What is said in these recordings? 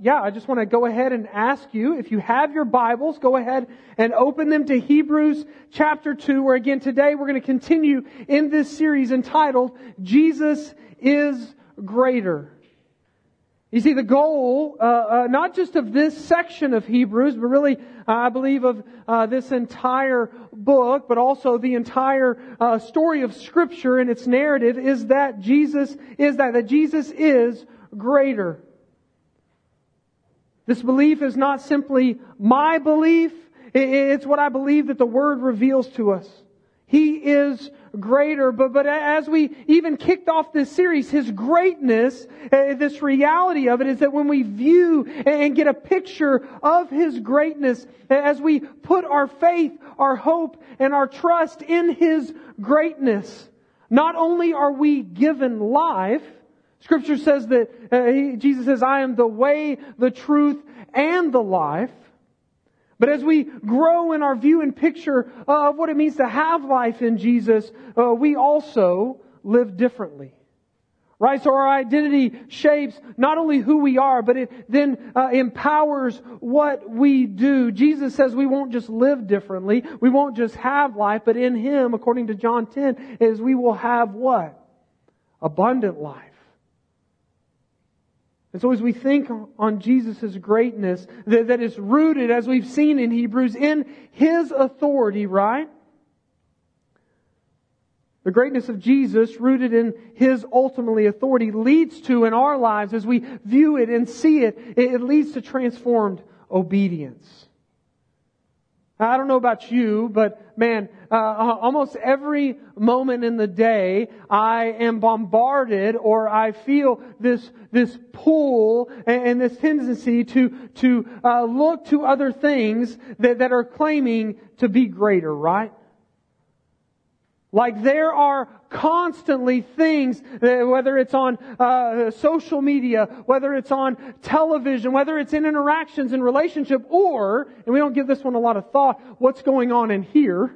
yeah, I just want to go ahead and ask you, if you have your Bibles, go ahead and open them to Hebrews chapter 2, where again today we're going to continue in this series entitled, Jesus is Greater. You see, the goal, uh, uh, not just of this section of Hebrews, but really, uh, I believe, of uh, this entire book, but also the entire uh, story of Scripture and its narrative, is that Jesus is that that Jesus is greater. This belief is not simply my belief; it's what I believe that the Word reveals to us. He is greater. But, but as we even kicked off this series, His greatness, uh, this reality of it is that when we view and get a picture of His greatness, as we put our faith, our hope, and our trust in His greatness, not only are we given life, Scripture says that, uh, he, Jesus says, I am the way, the truth, and the life. But as we grow in our view and picture of what it means to have life in Jesus, uh, we also live differently. Right? So our identity shapes not only who we are, but it then uh, empowers what we do. Jesus says we won't just live differently. We won't just have life, but in Him, according to John 10, is we will have what? Abundant life. And so as we think on Jesus' greatness, that, that is rooted, as we've seen in Hebrews, in His authority, right? The greatness of Jesus, rooted in His ultimately authority, leads to, in our lives, as we view it and see it, it leads to transformed obedience. I don't know about you, but man, uh, almost every moment in the day, I am bombarded or I feel this, this pull and, and this tendency to, to uh, look to other things that, that are claiming to be greater, right? Like there are constantly things, whether it's on uh, social media, whether it's on television, whether it's in interactions in relationship, or, and we don't give this one a lot of thought, what's going on in here.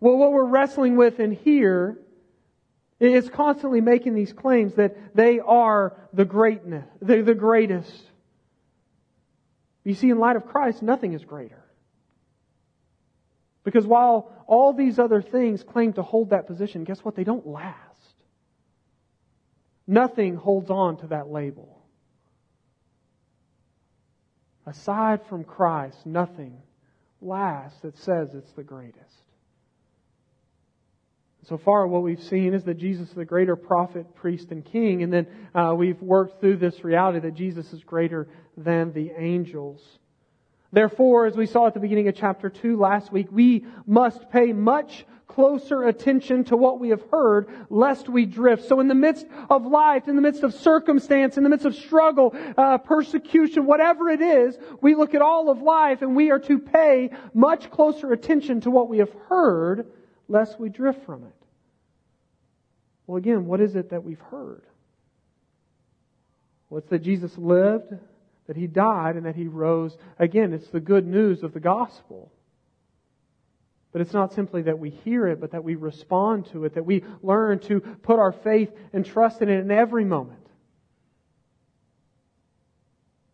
Well, what we're wrestling with in here is constantly making these claims that they are the greatness, they're the greatest. You see, in light of Christ, nothing is greater. Because while all these other things claim to hold that position, guess what? They don't last. Nothing holds on to that label. Aside from Christ, nothing lasts that says it's the greatest. So far, what we've seen is that Jesus is the greater prophet, priest, and king, and then uh, we've worked through this reality that Jesus is greater than the angels. Therefore, as we saw at the beginning of chapter 2 last week, we must pay much closer attention to what we have heard, lest we drift. So in the midst of life, in the midst of circumstance, in the midst of struggle, uh, persecution, whatever it is, we look at all of life and we are to pay much closer attention to what we have heard, lest we drift from it. Well, again, what is it that we've heard? It's that Jesus lived, that he died and that he rose again. It's the good news of the gospel. But it's not simply that we hear it, but that we respond to it, that we learn to put our faith and trust in it in every moment.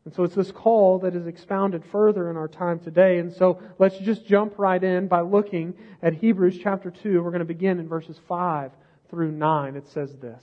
And so it's this call that is expounded further in our time today. And so let's just jump right in by looking at Hebrews chapter 2. We're going to begin in verses 5 through 9. It says this.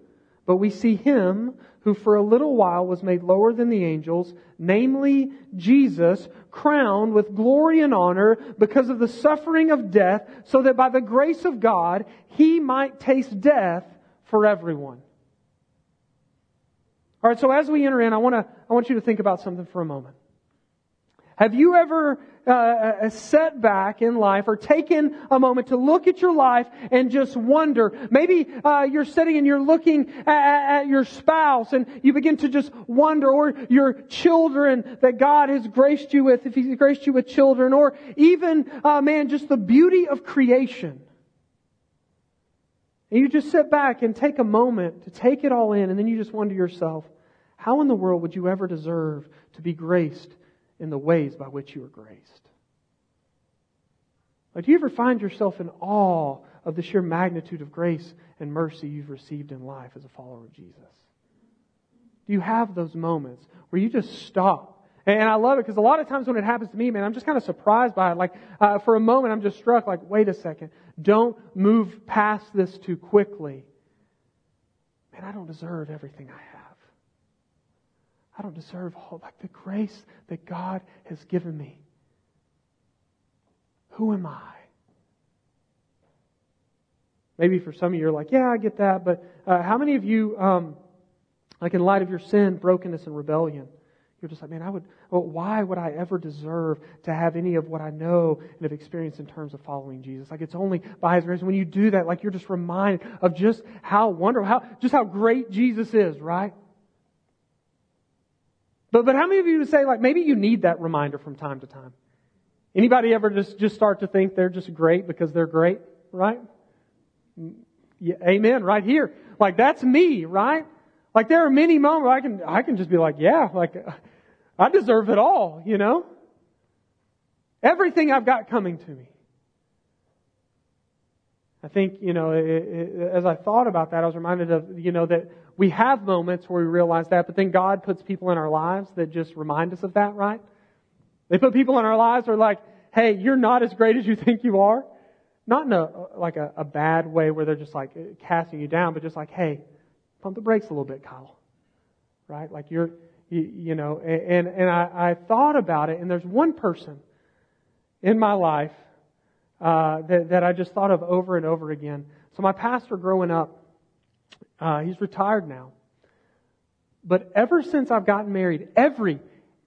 But we see him who for a little while was made lower than the angels, namely Jesus, crowned with glory and honor because of the suffering of death, so that by the grace of God he might taste death for everyone. Alright, so as we enter in, I want to, I want you to think about something for a moment. Have you ever uh, uh, set back in life or taken a moment to look at your life and just wonder? Maybe uh, you're sitting and you're looking at, at, your spouse and you begin to just wonder, or your children that God has graced you with, if He's graced you with children, or even, uh, man, just the beauty of creation. And you just sit back and take a moment to take it all in, and then you just wonder yourself, how in the world would you ever deserve to be graced in the ways by which you are graced. Like, do you ever find yourself in awe of the sheer magnitude of grace and mercy you've received in life as a follower of Jesus? Do you have those moments where you just stop? And I love it because a lot of times when it happens to me, man, I'm just kind of surprised by it. Like, uh, for a moment, I'm just struck, like, wait a second. Don't move past this too quickly. Man, I don't deserve everything I have. I don't deserve all like the grace that God has given me. Who am I? Maybe for some of you, you're like, yeah, I get that, but uh, how many of you, um, like in light of your sin, brokenness, and rebellion, you're just like, man, I would, well, why would I ever deserve to have any of what I know and have experienced in terms of following Jesus? Like, it's only by His grace. When you do that, like, you're just reminded of just how wonderful, how, just how great Jesus is, right? But, but how many of you would say, like, maybe you need that reminder from time to time? Anybody ever just, just start to think they're just great because they're great, right? Yeah, amen, right here. Like, that's me, right? Like, there are many moments I can, I can just be like, yeah, like, I deserve it all, you know? Everything I've got coming to me. I think, you know, it, it, as I thought about that, I was reminded of, you know, that we have moments where we realize that, but then God puts people in our lives that just remind us of that, right? They put people in our lives who are like, hey, you're not as great as you think you are. Not in a, like a, a bad way where they're just like casting you down, but just like, hey, pump the brakes a little bit, Kyle. Right? Like you're, you, you know, and, and I, I thought about it, and there's one person in my life uh, that, that I just thought of over and over again. So my pastor growing up, uh, he's retired now. But ever since I've gotten married, every,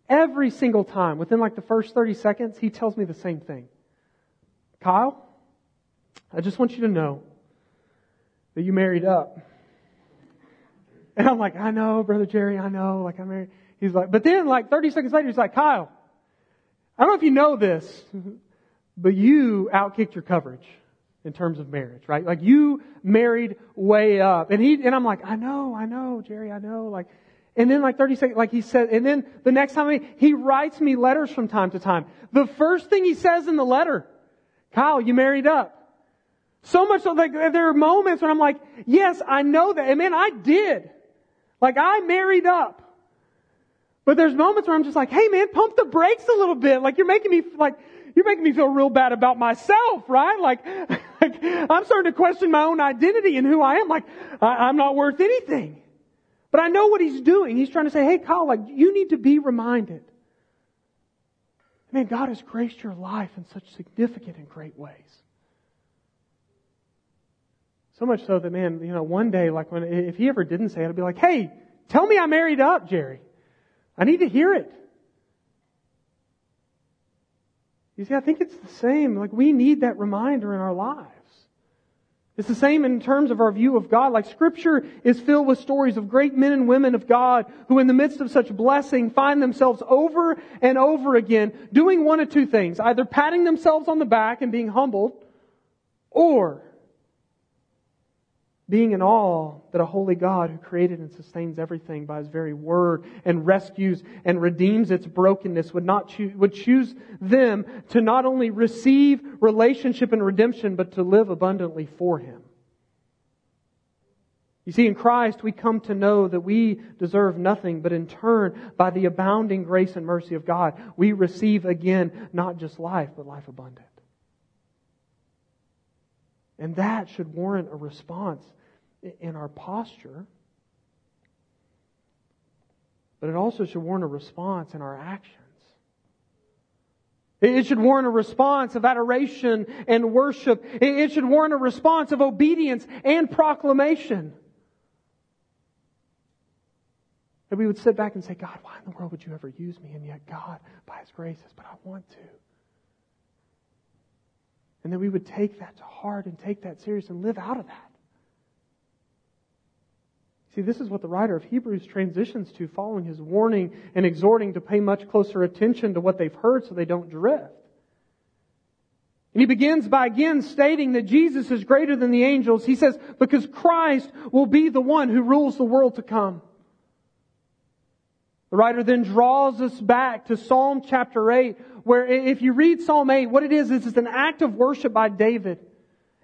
every single time, within like the first 30 seconds, he tells me the same thing. Kyle, I just want you to know that you married up. And I'm like, I know, Brother Jerry, I know, like I'm married. He's like, but then like 30 seconds later, he's like, Kyle, I don't know if you know this, but you outkicked your coverage in terms of marriage, right? Like you married way up. And he, and I'm like, I know, I know, Jerry, I know, like, and then like 30 seconds, like he said, and then the next time he, he writes me letters from time to time. The first thing he says in the letter, Kyle, you married up. So much so, like, there are moments when I'm like, yes, I know that. And man, I did. Like, I married up. But there's moments where I'm just like, hey man, pump the brakes a little bit. Like, you're making me, like, you're making me feel real bad about myself, right? Like, like I'm starting to question my own identity and who I am. Like, I, I'm not worth anything. But I know what he's doing. He's trying to say, hey, Kyle, like, you need to be reminded. Man, God has graced your life in such significant and great ways. So much so that, man, you know, one day, like, when, if he ever didn't say it, I'd be like, hey, tell me I married up, Jerry. I need to hear it. You see, I think it's the same. Like, we need that reminder in our lives. It's the same in terms of our view of God. Like, Scripture is filled with stories of great men and women of God who, in the midst of such blessing, find themselves over and over again doing one of two things. Either patting themselves on the back and being humbled, or being in awe that a holy God who created and sustains everything by his very word and rescues and redeems its brokenness would not choose, would choose them to not only receive relationship and redemption, but to live abundantly for him. You see, in Christ, we come to know that we deserve nothing, but in turn, by the abounding grace and mercy of God, we receive again not just life, but life abundant. And that should warrant a response in our posture, but it also should warrant a response in our actions. It should warrant a response of adoration and worship. It should warrant a response of obedience and proclamation. That we would sit back and say, God, why in the world would you ever use me? And yet, God, by His grace, says, but I want to. And that we would take that to heart and take that serious and live out of that. See, this is what the writer of Hebrews transitions to following his warning and exhorting to pay much closer attention to what they've heard so they don't drift. And he begins by again stating that Jesus is greater than the angels. He says, because Christ will be the one who rules the world to come. The writer then draws us back to Psalm chapter 8, where if you read Psalm 8, what it is, is it's an act of worship by David.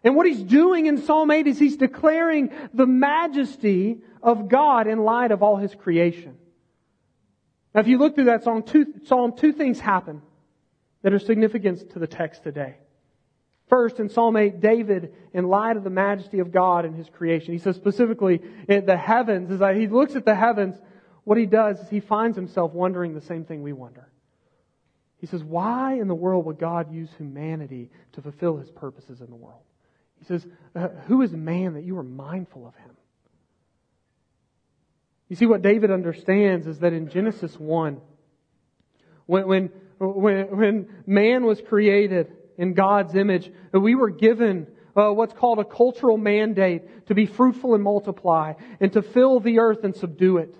And what he's doing in Psalm 8 is he's declaring the majesty of God in light of all his creation. Now, if you look through that psalm, two, psalm, two things happen that are significant to the text today. First, in Psalm 8, David, in light of the majesty of God and his creation, he says specifically, the heavens, as he looks at the heavens, what he does is he finds himself wondering the same thing we wonder. He says, Why in the world would God use humanity to fulfill his purposes in the world? He says, uh, Who is man that you are mindful of him? You see, what David understands is that in Genesis 1, when, when, when, when man was created in God's image, we were given uh, what's called a cultural mandate to be fruitful and multiply and to fill the earth and subdue it.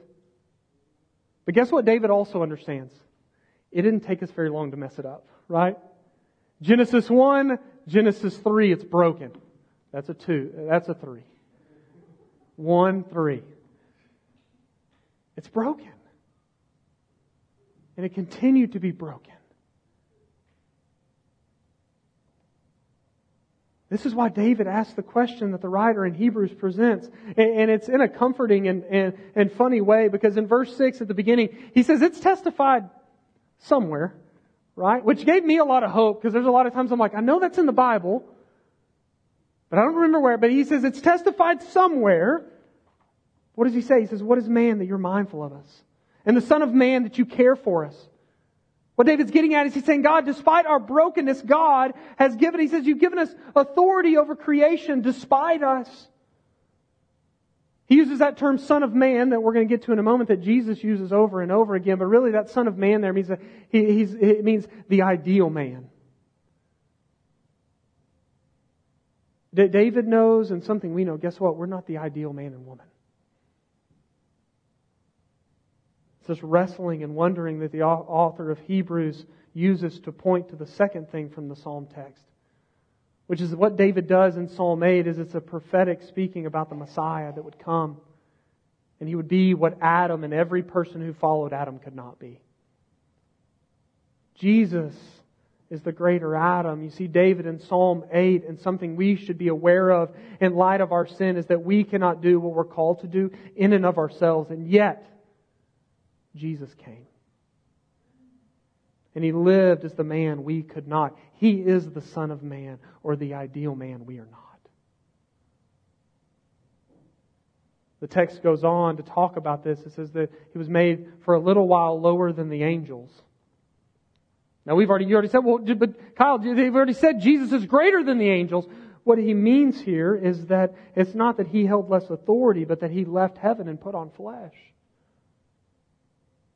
But guess what David also understands? It didn't take us very long to mess it up, right? Genesis 1, Genesis 3, it's broken. That's a two. That's a three. One, three. It's broken. And it continued to be broken. This is why David asks the question that the writer in Hebrews presents. And it's in a comforting and, and, and funny way because in verse 6 at the beginning, he says it's testified somewhere, right? Which gave me a lot of hope because there's a lot of times I'm like, I know that's in the Bible, but I don't remember where. But he says it's testified somewhere. What does he say? He says, What is man that you're mindful of us? And the Son of Man that you care for us? What David's getting at is he's saying, God, despite our brokenness, God has given, he says, you've given us authority over creation despite us. He uses that term son of man that we're going to get to in a moment that Jesus uses over and over again, but really that son of man there means that he, it means the ideal man. David knows and something we know, guess what? We're not the ideal man and woman. It's this wrestling and wondering that the author of Hebrews uses to point to the second thing from the psalm text, which is what David does in Psalm 8 is it's a prophetic speaking about the Messiah that would come. And he would be what Adam and every person who followed Adam could not be. Jesus is the greater Adam. You see David in Psalm 8, and something we should be aware of in light of our sin is that we cannot do what we're called to do in and of ourselves. And yet, Jesus came. And he lived as the man we could not. He is the Son of Man, or the ideal man we are not. The text goes on to talk about this. It says that he was made for a little while lower than the angels. Now we've already, you already said, well, but Kyle, they've already said Jesus is greater than the angels. What he means here is that it's not that he held less authority, but that he left heaven and put on flesh.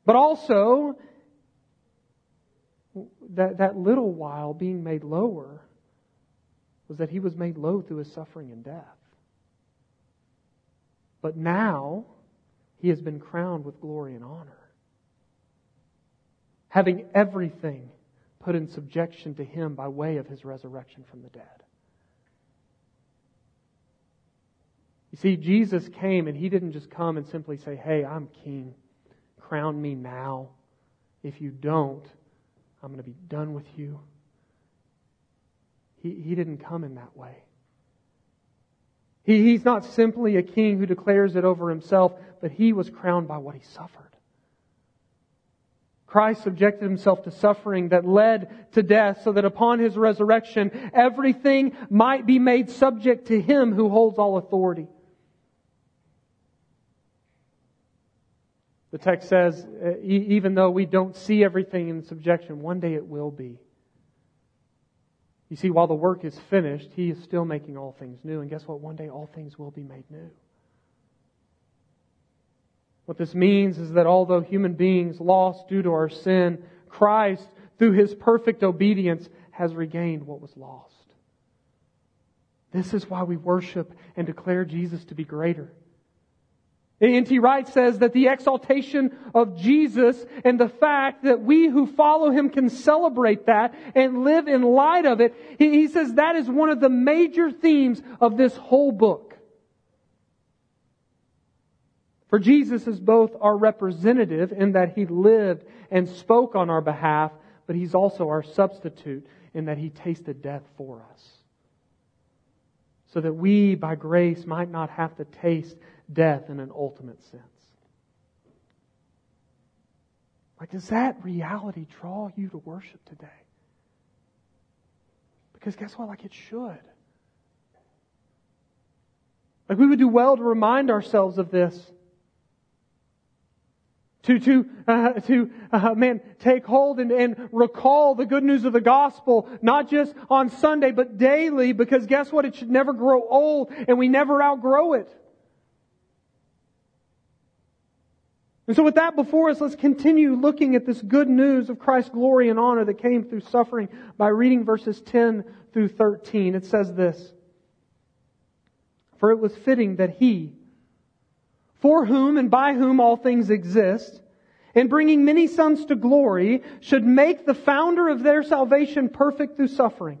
But also, that, that little while being made lower was that he was made low through his suffering and death. But now, he has been crowned with glory and honor. Having everything put in subjection to him by way of his resurrection from the dead. You see, Jesus came and he didn't just come and simply say, Hey, I'm king crown me now. If you don't, I'm going to be done with you. He, he didn't come in that way. He, he's not simply a king who declares it over himself, but he was crowned by what he suffered. Christ subjected himself to suffering that led to death so that upon his resurrection, everything might be made subject to him who holds all authority. The text says, even though we don't see everything in subjection, one day it will be. You see, while the work is finished, He is still making all things new. And guess what? One day all things will be made new. What this means is that although human beings lost due to our sin, Christ, through his perfect obedience, has regained what was lost. This is why we worship and declare Jesus to be greater. N.T. Wright says that the exaltation of Jesus and the fact that we who follow him can celebrate that and live in light of it, he says that is one of the major themes of this whole book. For Jesus is both our representative in that he lived and spoke on our behalf, but he's also our substitute in that he tasted death for us. So that we, by grace, might not have to taste death in an ultimate sense. Like, does that reality draw you to worship today? Because guess what? Like, it should. Like, we would do well to remind ourselves of this to, to, uh, to uh, man, take hold and, and recall the good news of the gospel, not just on Sunday, but daily, because guess what? It should never grow old, and we never outgrow it. And so with that before us, let's continue looking at this good news of Christ's glory and honor that came through suffering by reading verses 10 through 13. It says this, For it was fitting that he, for whom and by whom all things exist, and bringing many sons to glory, should make the founder of their salvation perfect through suffering.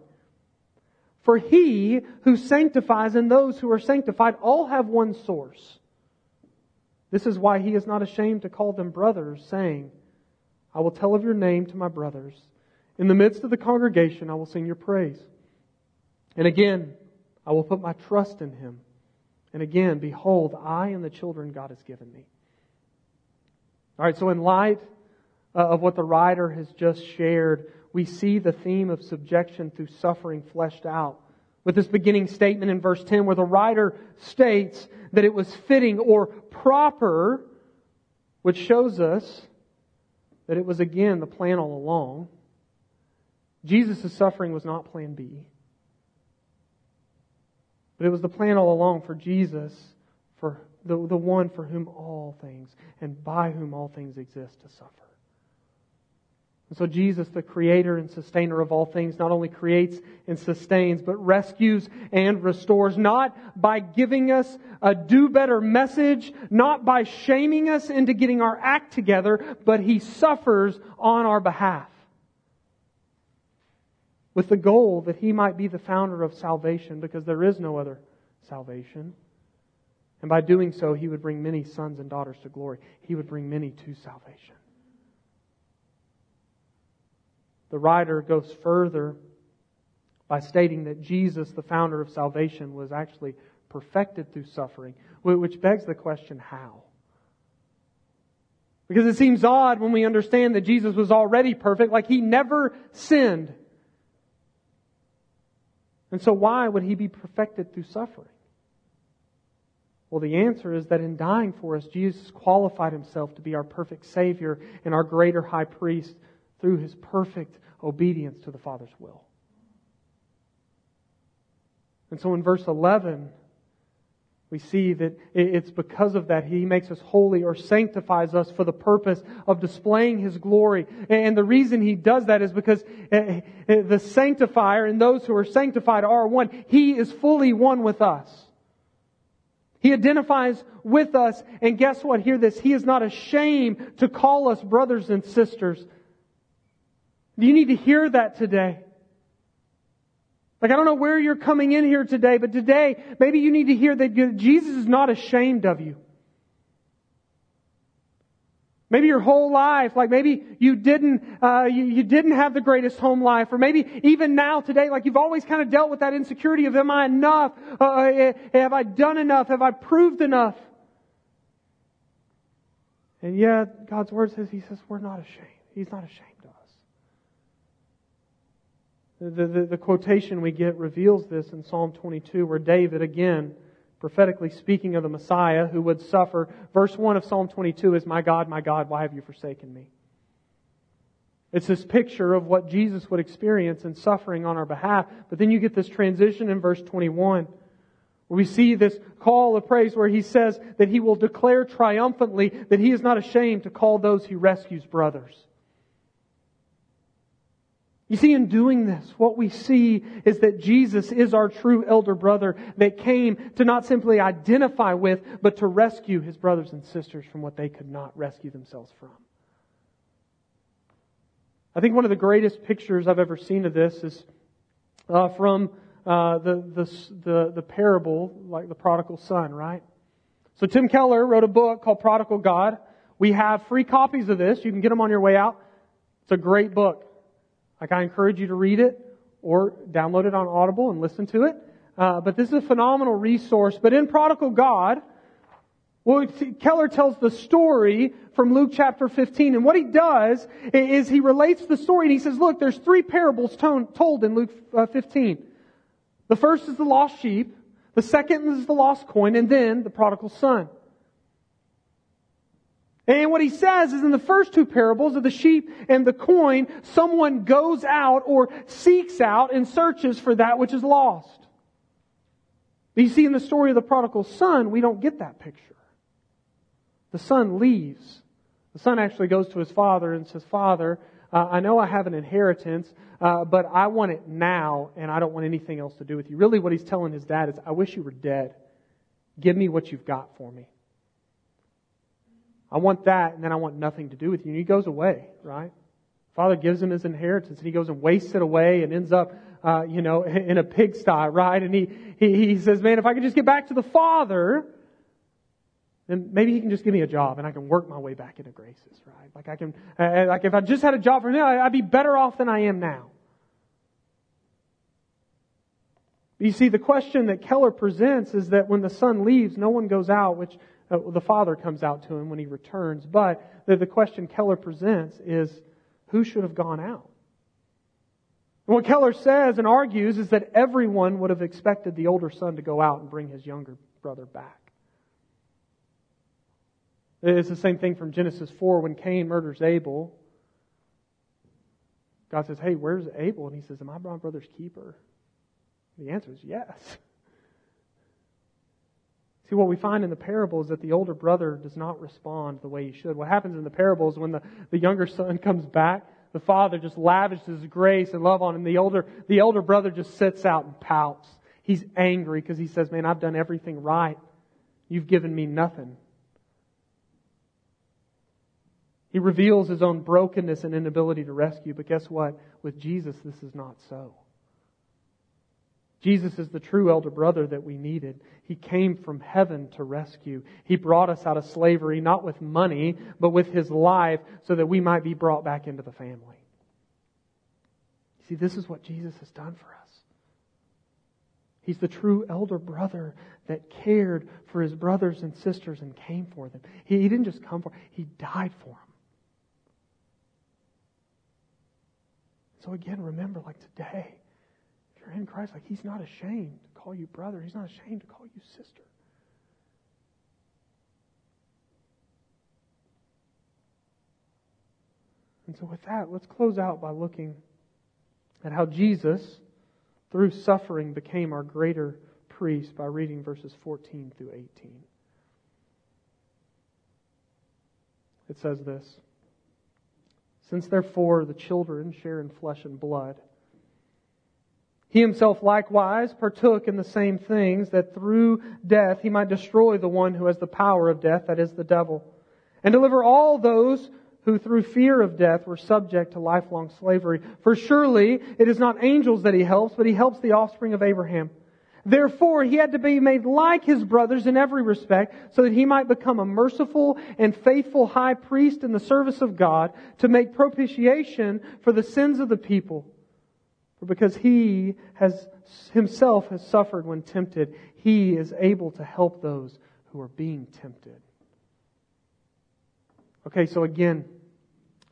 For he who sanctifies and those who are sanctified all have one source. This is why he is not ashamed to call them brothers, saying, I will tell of your name to my brothers. In the midst of the congregation, I will sing your praise. And again, I will put my trust in him. And again, behold, I and the children God has given me. All right, so in light uh, of what the writer has just shared, we see the theme of subjection through suffering fleshed out. With this beginning statement in verse 10, where the writer states that it was fitting or proper, which shows us that it was again the plan all along. Jesus' suffering was not plan B. But it was the plan all along for Jesus, for the, the one for whom all things and by whom all things exist to suffer. And so Jesus, the creator and sustainer of all things, not only creates and sustains, but rescues and restores, not by giving us a do better message, not by shaming us into getting our act together, but he suffers on our behalf with the goal that he might be the founder of salvation because there is no other salvation. And by doing so, he would bring many sons and daughters to glory. He would bring many to salvation. The writer goes further by stating that Jesus, the founder of salvation, was actually perfected through suffering, which begs the question how? Because it seems odd when we understand that Jesus was already perfect, like he never sinned. And so, why would he be perfected through suffering? Well, the answer is that in dying for us, Jesus qualified himself to be our perfect Savior and our greater high priest through his perfect obedience to the Father's will. And so in verse 11, we see that it's because of that He makes us holy or sanctifies us for the purpose of displaying His glory. And the reason He does that is because eh, eh, the sanctifier and those who are sanctified are one. He is fully one with us. He identifies with us, and guess what? Hear this. He is not ashamed to call us brothers and sisters. Do you need to hear that today? Like, I don't know where you're coming in here today, but today, maybe you need to hear that Jesus is not ashamed of you. Maybe your whole life, like maybe you didn't, uh, you, you didn't have the greatest home life, or maybe even now today, like you've always kind of dealt with that insecurity of, am I enough? Uh, uh have I done enough? Have I proved enough? And yet, God's Word says, He says, we're not ashamed. He's not ashamed. The, the, the, quotation we get reveals this in Psalm 22, where David, again, prophetically speaking of the Messiah who would suffer, verse 1 of Psalm 22 is, My God, my God, why have you forsaken me? It's this picture of what Jesus would experience in suffering on our behalf. But then you get this transition in verse 21, We see this call of praise where he says that he will declare triumphantly that he is not ashamed to call those he rescues brothers. You see, in doing this, what we see is that Jesus is our true elder brother that came to not simply identify with, but to rescue his brothers and sisters from what they could not rescue themselves from. I think one of the greatest pictures I've ever seen of this is uh, from uh, the, the, the, the parable, like the prodigal son, right? So Tim Keller wrote a book called Prodigal God. We have free copies of this. You can get them on your way out. It's a great book. Like I encourage you to read it or download it on Audible and listen to it. Uh, but this is a phenomenal resource. But in Prodigal God, well, Keller tells the story from Luke chapter 15. And what he does is he relates the story and he says, look, there's three parables told in Luke uh, 15. The first is the lost sheep. The second is the lost coin. And then the prodigal son. And what he says is in the first two parables of the sheep and the coin, someone goes out or seeks out and searches for that which is lost. But you see, in the story of the prodigal son, we don't get that picture. The son leaves. The son actually goes to his father and says, Father, uh, I know I have an inheritance, uh, but I want it now, and I don't want anything else to do with you. Really, what he's telling his dad is, I wish you were dead. Give me what you've got for me. I want that, and then I want nothing to do with you. And he goes away, right? Father gives him his inheritance, and he goes and wastes it away and ends up, uh, you know, in a pigsty, right? And he, he, he says, man, if I could just get back to the Father, then maybe he can just give me a job and I can work my way back into graces, right? Like I can, uh, like if I just had a job for him, I'd be better off than I am now. You see, the question that Keller presents is that when the son leaves, no one goes out, which uh, the Father comes out to him when he returns. But the, the question Keller presents is who should have gone out? And what Keller says and argues is that everyone would have expected the older son to go out and bring his younger brother back. It's the same thing from Genesis 4 when Cain murders Abel. God says, Hey, where's Abel? And he says, Am I my brother's keeper? The answer is yes. See, what we find in the parable is that the older brother does not respond the way he should. What happens in the parable is when the, the younger son comes back, the father just lavishes grace and love on him. The older, the elder brother just sits out and pouts. He's angry because he says, Man, I've done everything right. You've given me nothing. He reveals his own brokenness and inability to rescue, but guess what? With Jesus, this is not so. Jesus is the true elder brother that we needed. He came from heaven to rescue. He brought us out of slavery, not with money, but with his life, so that we might be brought back into the family. See, this is what Jesus has done for us. He's the true elder brother that cared for his brothers and sisters and came for them. He, he didn't just come for them, he died for them. So again, remember, like today, you're in Christ, like He's not ashamed to call you brother. He's not ashamed to call you sister. And so, with that, let's close out by looking at how Jesus, through suffering, became our greater priest by reading verses 14 through 18. It says this Since therefore the children share in flesh and blood, he himself likewise partook in the same things that through death he might destroy the one who has the power of death, that is the devil, and deliver all those who through fear of death were subject to lifelong slavery. For surely it is not angels that he helps, but he helps the offspring of Abraham. Therefore, he had to be made like his brothers in every respect, so that he might become a merciful and faithful high priest in the service of God to make propitiation for the sins of the people. For because he has himself has suffered when tempted, he is able to help those who are being tempted. Okay, so again,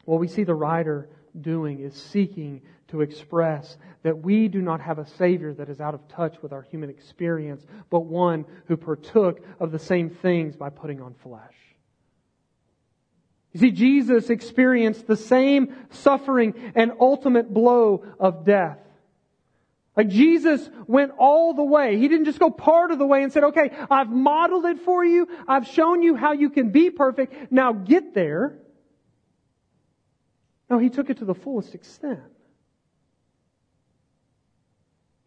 what we see the writer doing is seeking to express that we do not have a Savior that is out of touch with our human experience, but one who partook of the same things by putting on flesh. You see, Jesus experienced the same suffering and ultimate blow of death. Like Jesus went all the way. He didn't just go part of the way and said, okay, I've modeled it for you. I've shown you how you can be perfect. Now get there. No, he took it to the fullest extent.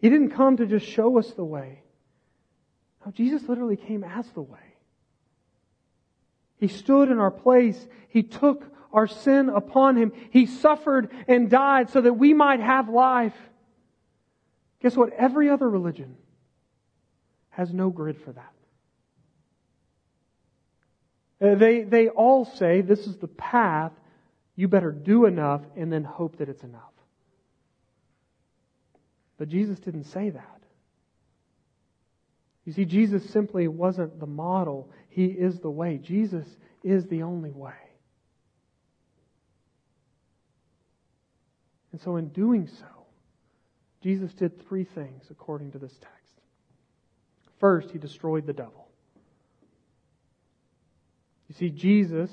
He didn't come to just show us the way. No, Jesus literally came as the way. He stood in our place. He took our sin upon him. He suffered and died so that we might have life. Guess what? Every other religion has no grid for that. Uh, they, they all say this is the path. You better do enough and then hope that it's enough. But Jesus didn't say that. You see, Jesus simply wasn't the model. He is the way. Jesus is the only way. And so, in doing so, Jesus did three things according to this text. First, he destroyed the devil. You see, Jesus,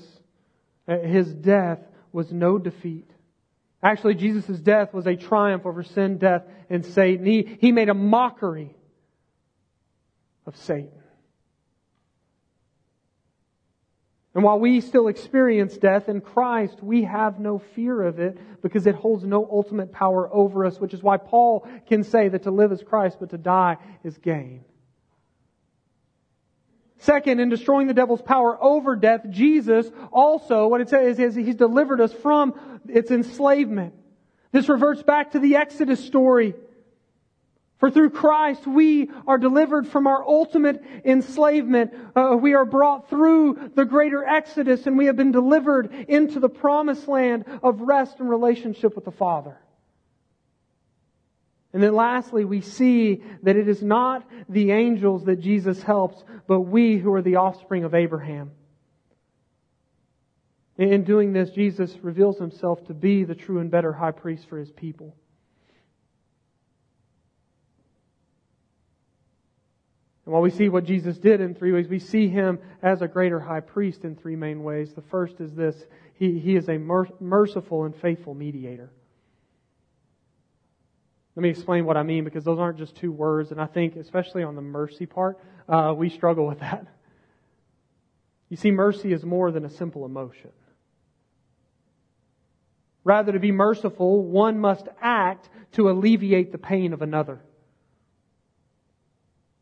uh, his death was no defeat. Actually, Jesus' death was a triumph over sin, death, and Satan. He, he made a mockery of Satan. And while we still experience death in Christ, we have no fear of it because it holds no ultimate power over us, which is why Paul can say that to live is Christ, but to die is gain. Second, in destroying the devil's power over death, Jesus also, what it says is he's delivered us from its enslavement. This reverts back to the Exodus story for through Christ we are delivered from our ultimate enslavement. Uh, we are brought through the greater exodus and we have been delivered into the promised land of rest and relationship with the Father. And then lastly, we see that it is not the angels that Jesus helps, but we who are the offspring of Abraham. In doing this, Jesus reveals himself to be the true and better high priest for his people. And while we see what Jesus did in three ways, we see him as a greater high priest in three main ways. The first is this he, he is a merciful and faithful mediator. Let me explain what I mean because those aren't just two words, and I think, especially on the mercy part, uh, we struggle with that. You see, mercy is more than a simple emotion. Rather, to be merciful, one must act to alleviate the pain of another.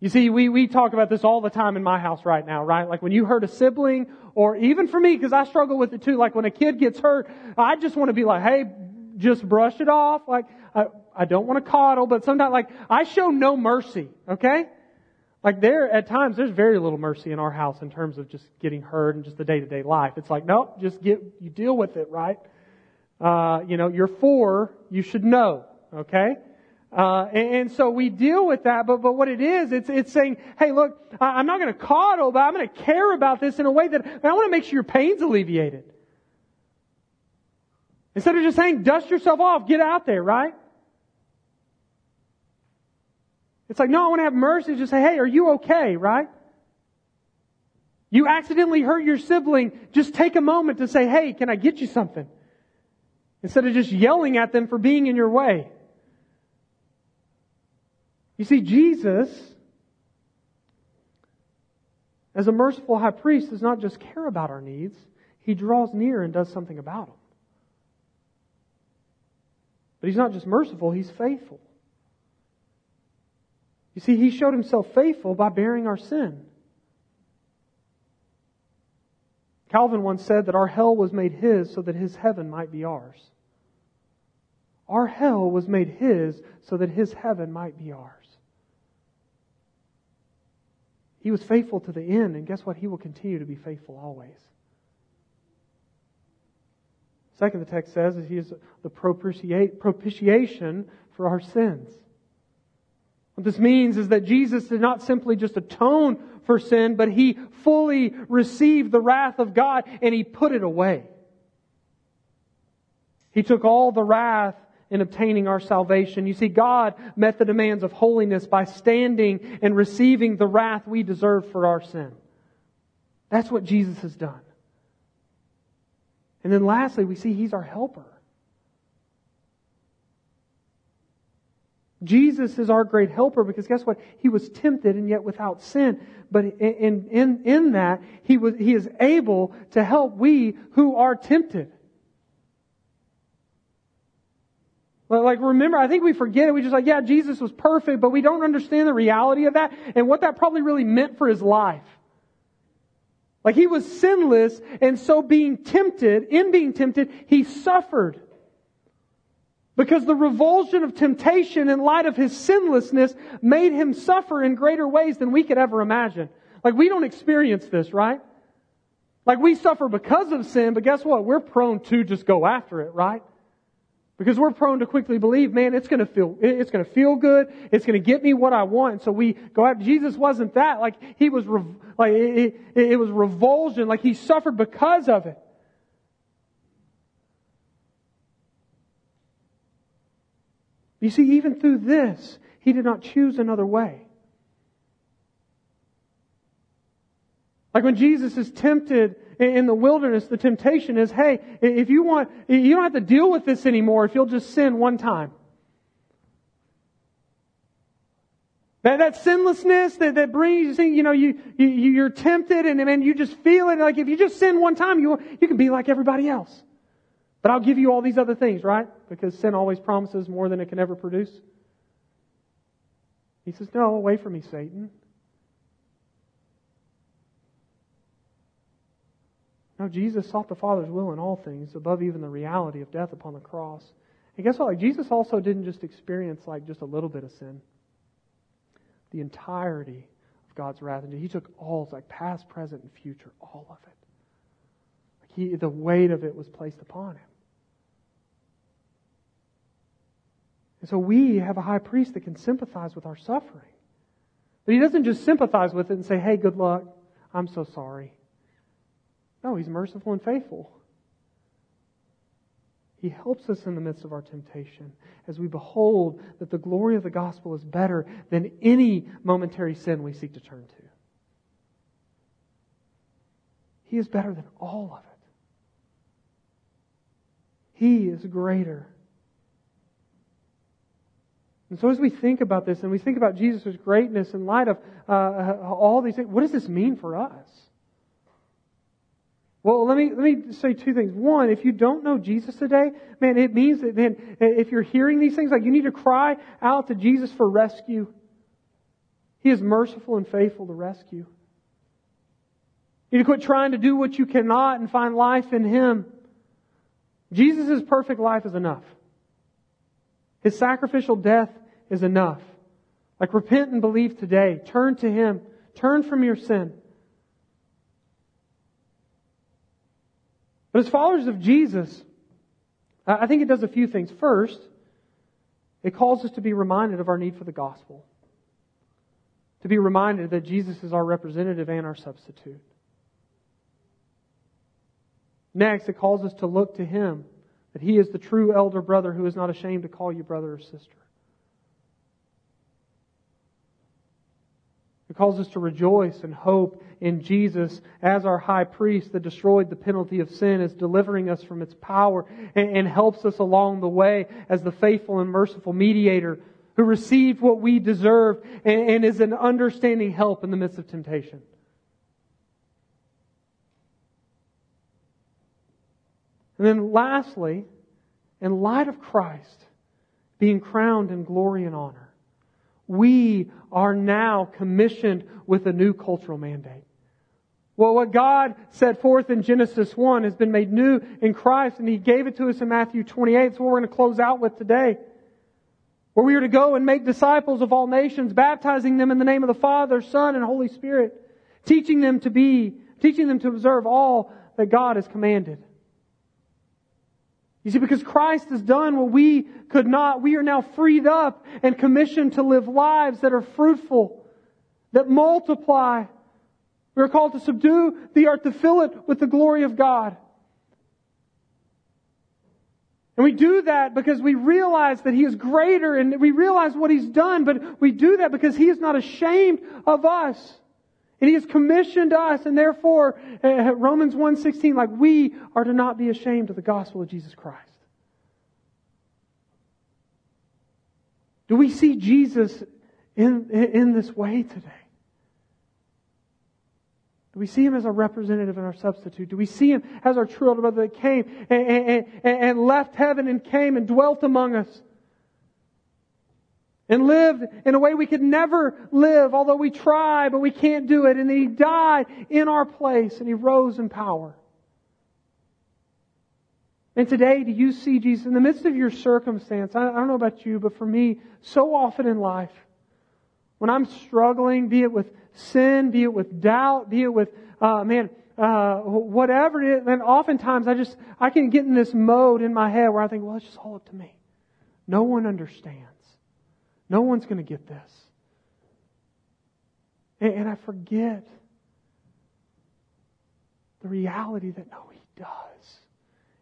You see, we, we talk about this all the time in my house right now, right? Like when you hurt a sibling, or even for me, because I struggle with it too, like when a kid gets hurt, I just want to be like, hey, just brush it off. Like, I, I don't want to coddle, but sometimes, like, I show no mercy, okay? Like there, at times, there's very little mercy in our house in terms of just getting hurt and just the day-to-day life. It's like, nope, just get, you deal with it, right? Uh, you know, you're four, you should know, okay? Uh, and, and, so we deal with that, but, but what it is, it's, it's saying, hey, look, I, am not going to coddle, but I'm going to care about this in a way that I want to make sure your pain's alleviated. Instead of just saying, dust yourself off, get out there, right? It's like, no, I want to have mercy. Just say, hey, are you okay, right? You accidentally hurt your sibling, just take a moment to say, hey, can I get you something? Instead of just yelling at them for being in your way. You see, Jesus, as a merciful high priest, does not just care about our needs, he draws near and does something about them. But he's not just merciful, he's faithful. You see, he showed himself faithful by bearing our sin. Calvin once said that our hell was made his so that his heaven might be ours. Our hell was made his so that his heaven might be ours. He was faithful to the end, and guess what? He will continue to be faithful always. Second, the text says that he is the propitiation for our sins. What this means is that Jesus did not simply just atone for sin, but he fully received the wrath of God and he put it away. He took all the wrath in obtaining our salvation. You see, God met the demands of holiness by standing and receiving the wrath we deserve for our sin. That's what Jesus has done. And then lastly, we see He's our helper. Jesus is our great helper because guess what? He was tempted and yet without sin. But in, in, in that, he was, he is able to help we who are tempted. Like, remember, I think we forget it. We just like, yeah, Jesus was perfect, but we don't understand the reality of that and what that probably really meant for his life. Like, he was sinless, and so being tempted, in being tempted, he suffered. Because the revulsion of temptation in light of his sinlessness made him suffer in greater ways than we could ever imagine. Like, we don't experience this, right? Like, we suffer because of sin, but guess what? We're prone to just go after it, right? Because we're prone to quickly believe, man, it's gonna feel, it's gonna feel good. It's gonna get me what I want. So we go after, Jesus wasn't that. Like, he was, like, it, it, it was revulsion. Like, he suffered because of it. You see, even through this, he did not choose another way. Like when Jesus is tempted in the wilderness, the temptation is, hey, if you want, you don't have to deal with this anymore if you'll just sin one time. That, that sinlessness that, that brings, you know, you, you, you're tempted and, and you just feel it. Like if you just sin one time, you, you can be like everybody else. But I'll give you all these other things, right? Because sin always promises more than it can ever produce. He says, no, away from me, Satan. No, Jesus sought the Father's will in all things, above even the reality of death upon the cross. And guess what? Like Jesus also didn't just experience like just a little bit of sin. The entirety of God's wrath. And he took all, like past, present, and future, all of it. Like he, the weight of it was placed upon him. And so we have a high priest that can sympathize with our suffering. But he doesn't just sympathize with it and say, hey, good luck. I'm so sorry. No, He's merciful and faithful. He helps us in the midst of our temptation as we behold that the glory of the gospel is better than any momentary sin we seek to turn to. He is better than all of it. He is greater. And so, as we think about this and we think about Jesus' greatness in light of uh, all these things, what does this mean for us? Well, let me, let me say two things. One, if you don't know Jesus today, man, it means that then if you're hearing these things, like you need to cry out to Jesus for rescue. He is merciful and faithful to rescue. You need to quit trying to do what you cannot and find life in Him. Jesus' perfect life is enough. His sacrificial death is enough. Like repent and believe today. Turn to Him. Turn from your sin. But as followers of Jesus, I think it does a few things. First, it calls us to be reminded of our need for the gospel. To be reminded that Jesus is our representative and our substitute. Next, it calls us to look to Him, that He is the true elder brother who is not ashamed to call you brother or sister. It calls us to rejoice and hope in Jesus as our high priest that destroyed the penalty of sin, is delivering us from its power, and, and helps us along the way as the faithful and merciful mediator who received what we deserve and, and is an understanding help in the midst of temptation. And then lastly, in light of Christ being crowned in glory and honor, we are now commissioned with a new cultural mandate. Well, what God set forth in Genesis 1 has been made new in Christ, and He gave it to us in Matthew 28. It's what we're going to close out with today. Where we are to go and make disciples of all nations, baptizing them in the name of the Father, Son, and Holy Spirit, teaching them to be, teaching them to observe all that God has commanded. You see, because Christ has done what we could not, we are now freed up and commissioned to live lives that are fruitful, that multiply. We are called to subdue the earth, to fill it with the glory of God. And we do that because we realize that He is greater and we realize what He's done, but we do that because He is not ashamed of us. And He has commissioned us, and therefore, uh, Romans 1.16, like we are to not be ashamed of the gospel of Jesus Christ. Do we see Jesus in, in this way today? Do we see him as our representative and our substitute? Do we see him as our true elder brother that came and, and, and, left heaven and came and dwelt among us? And lived in a way we could never live, although we try, but we can't do it. And he died in our place and he rose in power. And today, do you see Jesus in the midst of your circumstance? I don't know about you, but for me, so often in life, when I'm struggling, be it with sin, be it with doubt, be it with, uh, man, uh, whatever it is, and oftentimes I just, I can get in this mode in my head where I think, well, it's just all up to me. No one understands. No one's going to get this. And, and I forget the reality that no, He does.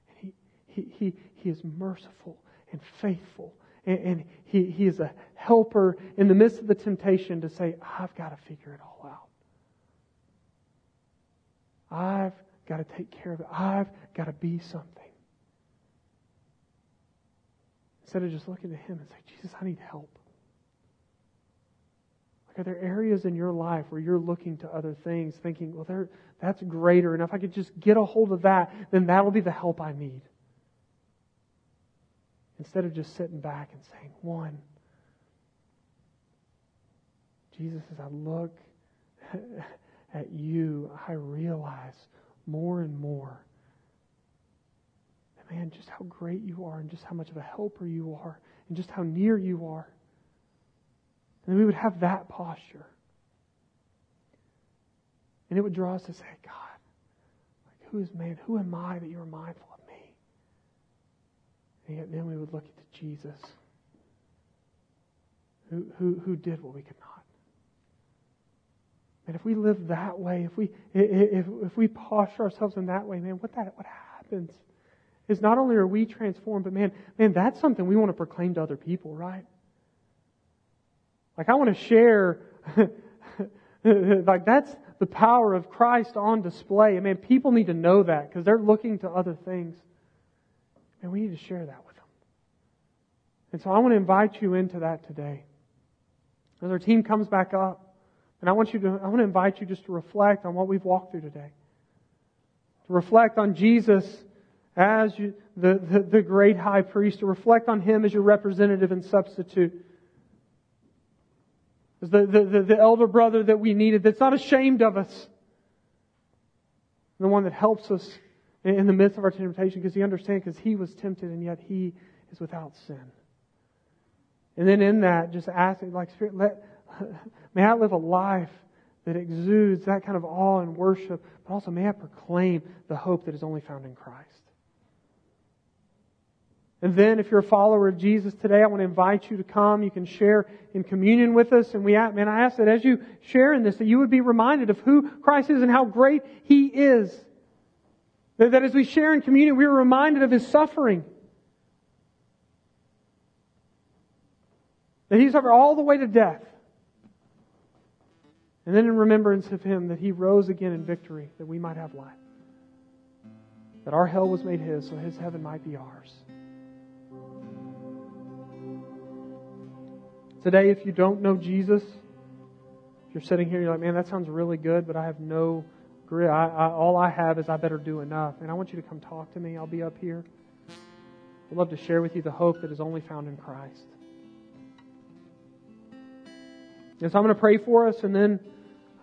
And He, he, he, he is merciful and faithful and, and he, he is a helper in the midst of the temptation to say, I've got to figure it all out. I've got to take care of it. I've got to be something. Instead of just looking to him and say, Jesus, I need help. Are there areas in your life where you're looking to other things, thinking, well, that's greater, and if I could just get a hold of that, then that'll be the help I need? Instead of just sitting back and saying, one, Jesus, as I look at you, I realize more and more man, just how great you are and just how much of a helper you are and just how near you are. And we would have that posture. And it would draw us to say, God, like, who is man? Who am I that you are mindful of me? and yet then we would look at Jesus, who, who, who did what we could not. And if we live that way, if we, if, if we posture ourselves in that way, man, what, that, what happens is not only are we transformed, but man, man, that's something we want to proclaim to other people, right? Like I want to share, like that's the power of Christ on display. I mean, people need to know that because they're looking to other things. And we need to share that with them. And so I want to invite you into that today. As our team comes back up, and I want you to, I want to invite you just to reflect on what we've walked through today. To reflect on Jesus as you, the, the, the great high priest, to reflect on him as your representative and substitute. The, the, the, elder brother that we needed, that's not ashamed of us. The one that helps us in the midst of our temptation because he understands because he was tempted and yet he is without sin. And then in that, just asking, like, Spirit, let, may I live a life that exudes that kind of awe and worship, but also may I proclaim the hope that is only found in Christ. And then, if you're a follower of Jesus today, I want to invite you to come. You can share in communion with us. And we, man, I ask that as you share in this, that you would be reminded of who Christ is and how great He is. That as we share in communion, we are reminded of his suffering. That he suffered all the way to death. And then in remembrance of him, that he rose again in victory, that we might have life. That our hell was made his, so his heaven might be ours. Today, if you don't know Jesus, if you're sitting here, you're like, man, that sounds really good, but I have no I, I, all I have is I better do enough. And I want you to come talk to me. I'll be up here. I'd love to share with you the hope that is only found in Christ. And so I'm going to pray for us, and then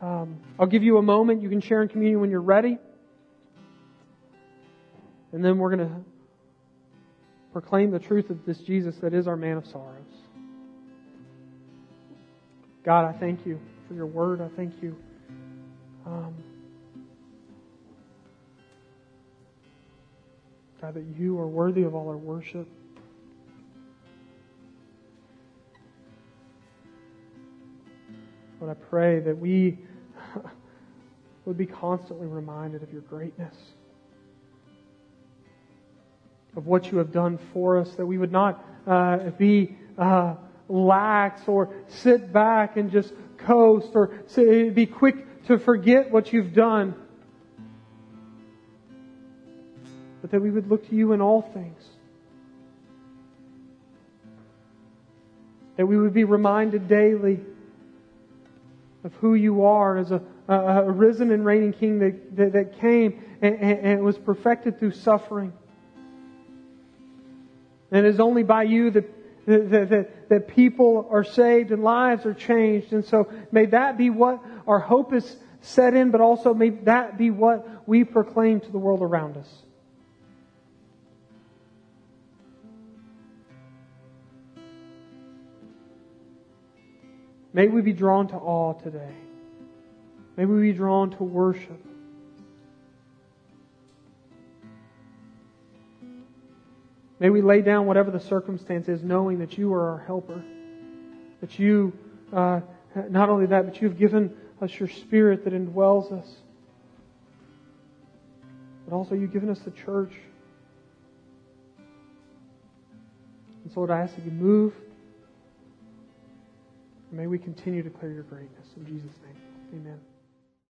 um, I'll give you a moment. You can share in communion when you're ready. And then we're going to proclaim the truth of this Jesus that is our man of sorrows. God, I thank you for your word. I thank you. Um, God, that you are worthy of all our worship. Lord, I pray that we would be constantly reminded of your greatness, of what you have done for us, that we would not uh, be uh, lax or sit back and just coast or be quick to forget what you've done. but that we would look to you in all things. That we would be reminded daily of who you are as a, a, risen and reigning King that, that, that came and, and was perfected through suffering. And it is only by you that that, that, that people are saved and lives are changed. And so may that be what our hope is set in, but also may that be what we proclaim to the world around us. May we be drawn to awe today. May we be drawn to worship. May we lay down whatever the circumstance is, knowing that you are our helper. That you, uh, not only that, but you've given us your spirit that indwells us. But also you've given us the church. And so Lord, I ask that you move. May we continue to declare your greatness. In Jesus' name, amen.